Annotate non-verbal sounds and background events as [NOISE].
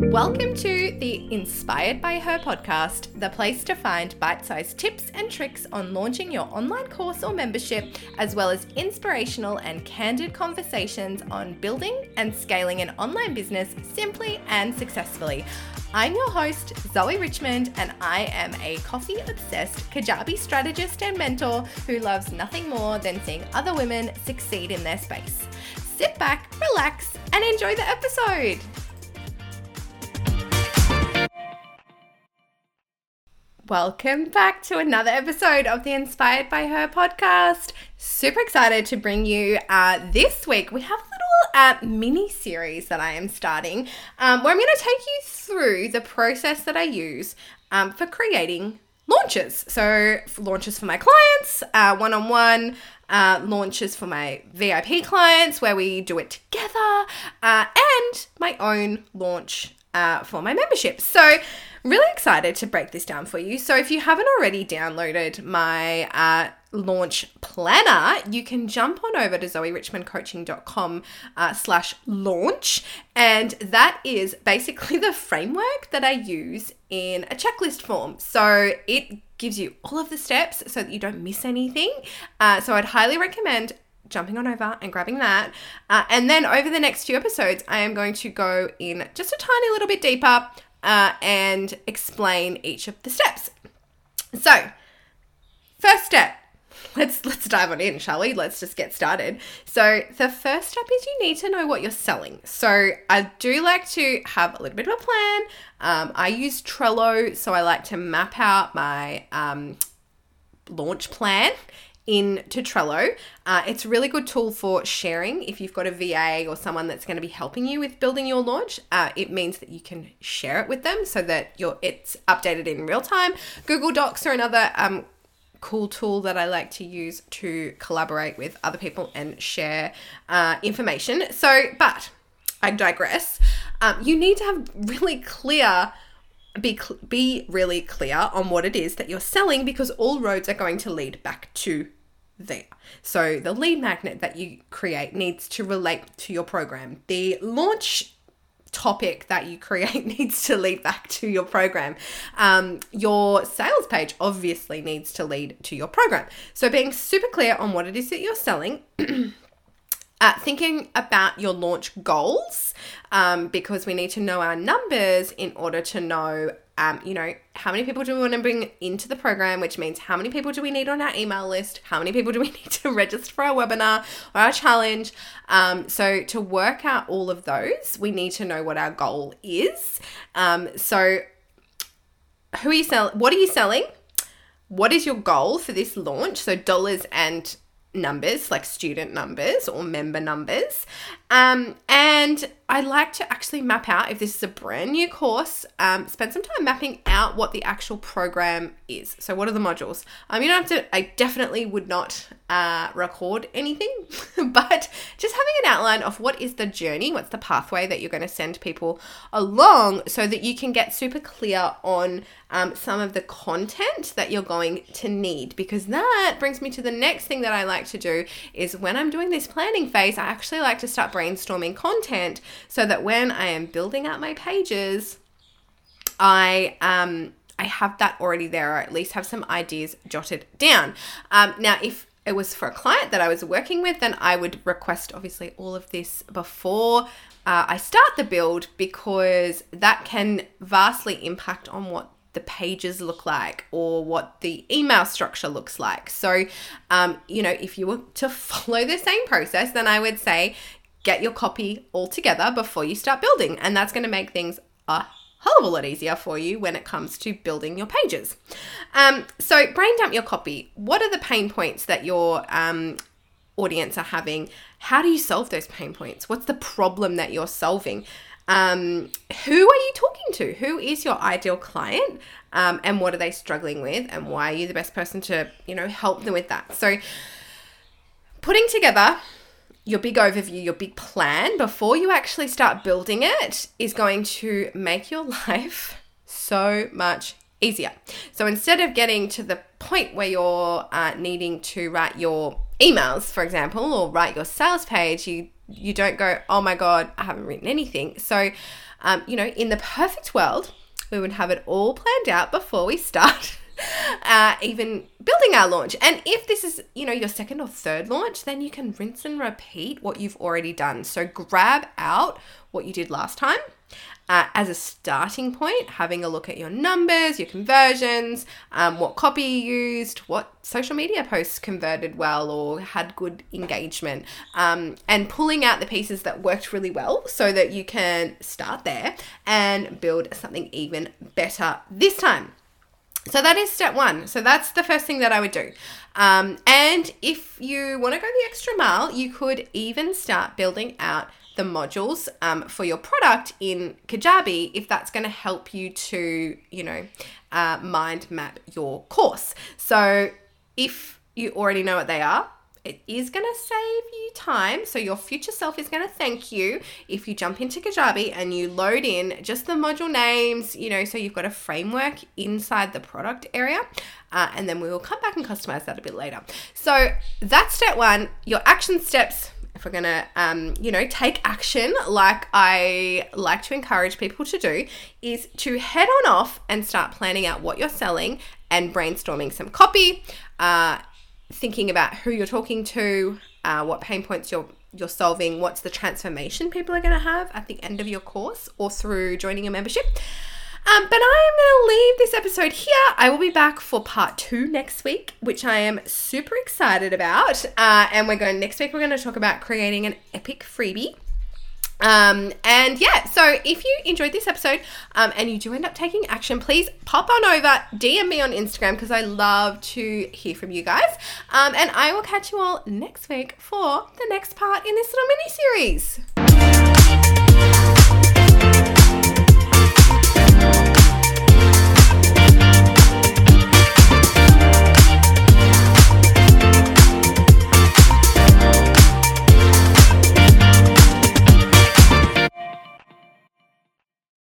Welcome to the Inspired by Her podcast, the place to find bite sized tips and tricks on launching your online course or membership, as well as inspirational and candid conversations on building and scaling an online business simply and successfully. I'm your host, Zoe Richmond, and I am a coffee obsessed Kajabi strategist and mentor who loves nothing more than seeing other women succeed in their space. Sit back, relax, and enjoy the episode. Welcome back to another episode of the Inspired by Her podcast. Super excited to bring you uh, this week. We have a little uh, mini series that I am starting um, where I'm going to take you through the process that I use um, for creating launches. So, launches for my clients, one on one, launches for my VIP clients where we do it together, uh, and my own launch uh, for my membership. So, really excited to break this down for you. So, if you haven't already downloaded my uh, launch planner, you can jump on over to zoerichmondcoaching.com uh, slash launch. And that is basically the framework that I use in a checklist form. So, it gives you all of the steps so that you don't miss anything. Uh, so, I'd highly recommend jumping on over and grabbing that. Uh, and then over the next few episodes, I am going to go in just a tiny little bit deeper uh, and explain each of the steps. So, first step. Let's let's dive on in, shall we? Let's just get started. So, the first step is you need to know what you're selling. So, I do like to have a little bit of a plan. Um, I use Trello, so I like to map out my um, launch plan into Trello. Uh, it's a really good tool for sharing if you've got a VA or someone that's going to be helping you with building your launch. Uh, it means that you can share it with them so that you're, it's updated in real time. Google Docs are another um, cool tool that I like to use to collaborate with other people and share uh, information. So, but I digress. Um, you need to have really clear be be really clear on what it is that you're selling because all roads are going to lead back to there. So the lead magnet that you create needs to relate to your program. The launch topic that you create [LAUGHS] needs to lead back to your program. Um, your sales page obviously needs to lead to your program. So being super clear on what it is that you're selling. [CLEARS THROAT] Uh, thinking about your launch goals um, because we need to know our numbers in order to know um, you know, how many people do we want to bring into the program, which means how many people do we need on our email list? How many people do we [LAUGHS] need to register for our webinar or our challenge? Um, so, to work out all of those, we need to know what our goal is. Um, so, who are you selling? What are you selling? What is your goal for this launch? So, dollars and numbers, like student numbers or member numbers. Um, and I like to actually map out if this is a brand new course, um, spend some time mapping out what the actual program is. So, what are the modules? Um, you don't have to, I definitely would not uh, record anything, [LAUGHS] but just having an outline of what is the journey, what's the pathway that you're going to send people along so that you can get super clear on um, some of the content that you're going to need. Because that brings me to the next thing that I like to do is when I'm doing this planning phase, I actually like to start brainstorming content so that when I am building out my pages, I um I have that already there, or at least have some ideas jotted down. Um, now, if it was for a client that I was working with, then I would request obviously all of this before uh, I start the build because that can vastly impact on what the pages look like or what the email structure looks like. So, um, you know, if you were to [LAUGHS] follow the same process, then I would say get your copy all together before you start building. And that's going to make things a hell of a lot easier for you when it comes to building your pages. Um, so, brain dump your copy. What are the pain points that your um, audience are having? How do you solve those pain points? What's the problem that you're solving? Um, who are you talking to? Who is your ideal client? Um, and what are they struggling with? And why are you the best person to, you know, help them with that? So, putting together your big overview, your big plan before you actually start building it is going to make your [LAUGHS] life so much easier. So instead of getting to the point where you're uh, needing to write your emails, for example, or write your sales page, you you don't go, oh my God, I haven't written anything. So, um, you know, in the perfect world, we would have it all planned out before we [LAUGHS] start. [LAUGHS] Uh, even building our launch. And if this is, you know, your second or third launch, then you can rinse and repeat what you've already done. So grab out what you did last time uh, as a starting point, having a look at your numbers, your conversions, um, what copy you used, what social media posts converted well or had good engagement, um, and pulling out the pieces that worked really well so that you can start there and build something even better this time. So that is step one. So that's the first thing that I would do. Um, and if you want to go the extra mile, you could even start building out the modules um, for your product in Kajabi if that's going to help you to, you know, uh, mind map your course. So if you already know what they are, it is going to save you time. So your future self is going to thank you if you jump into Kajabi and you load in just the module names, you know, so you've got a framework inside the product area. Uh, and then we will come back and customize that a bit later. So that's step one. Your action steps if we're gonna, um, you know, take action like I like to encourage people to do, is to head on off and start planning out what you're selling and brainstorming some copy, uh, thinking about who you're talking to, uh, what pain points you're you're solving, what's the transformation people are going to have at the end of your course or through joining a membership. Um, but I am going to leave this episode here. I will be back for part two next week, which I am super excited about. Uh, and we're going next week. We're going to talk about creating an epic freebie. Um, and yeah, so if you enjoyed this episode um, and you do end up taking action, please pop on over, DM me on Instagram because I love to hear from you guys. Um, and I will catch you all next week for the next part in this little mini series.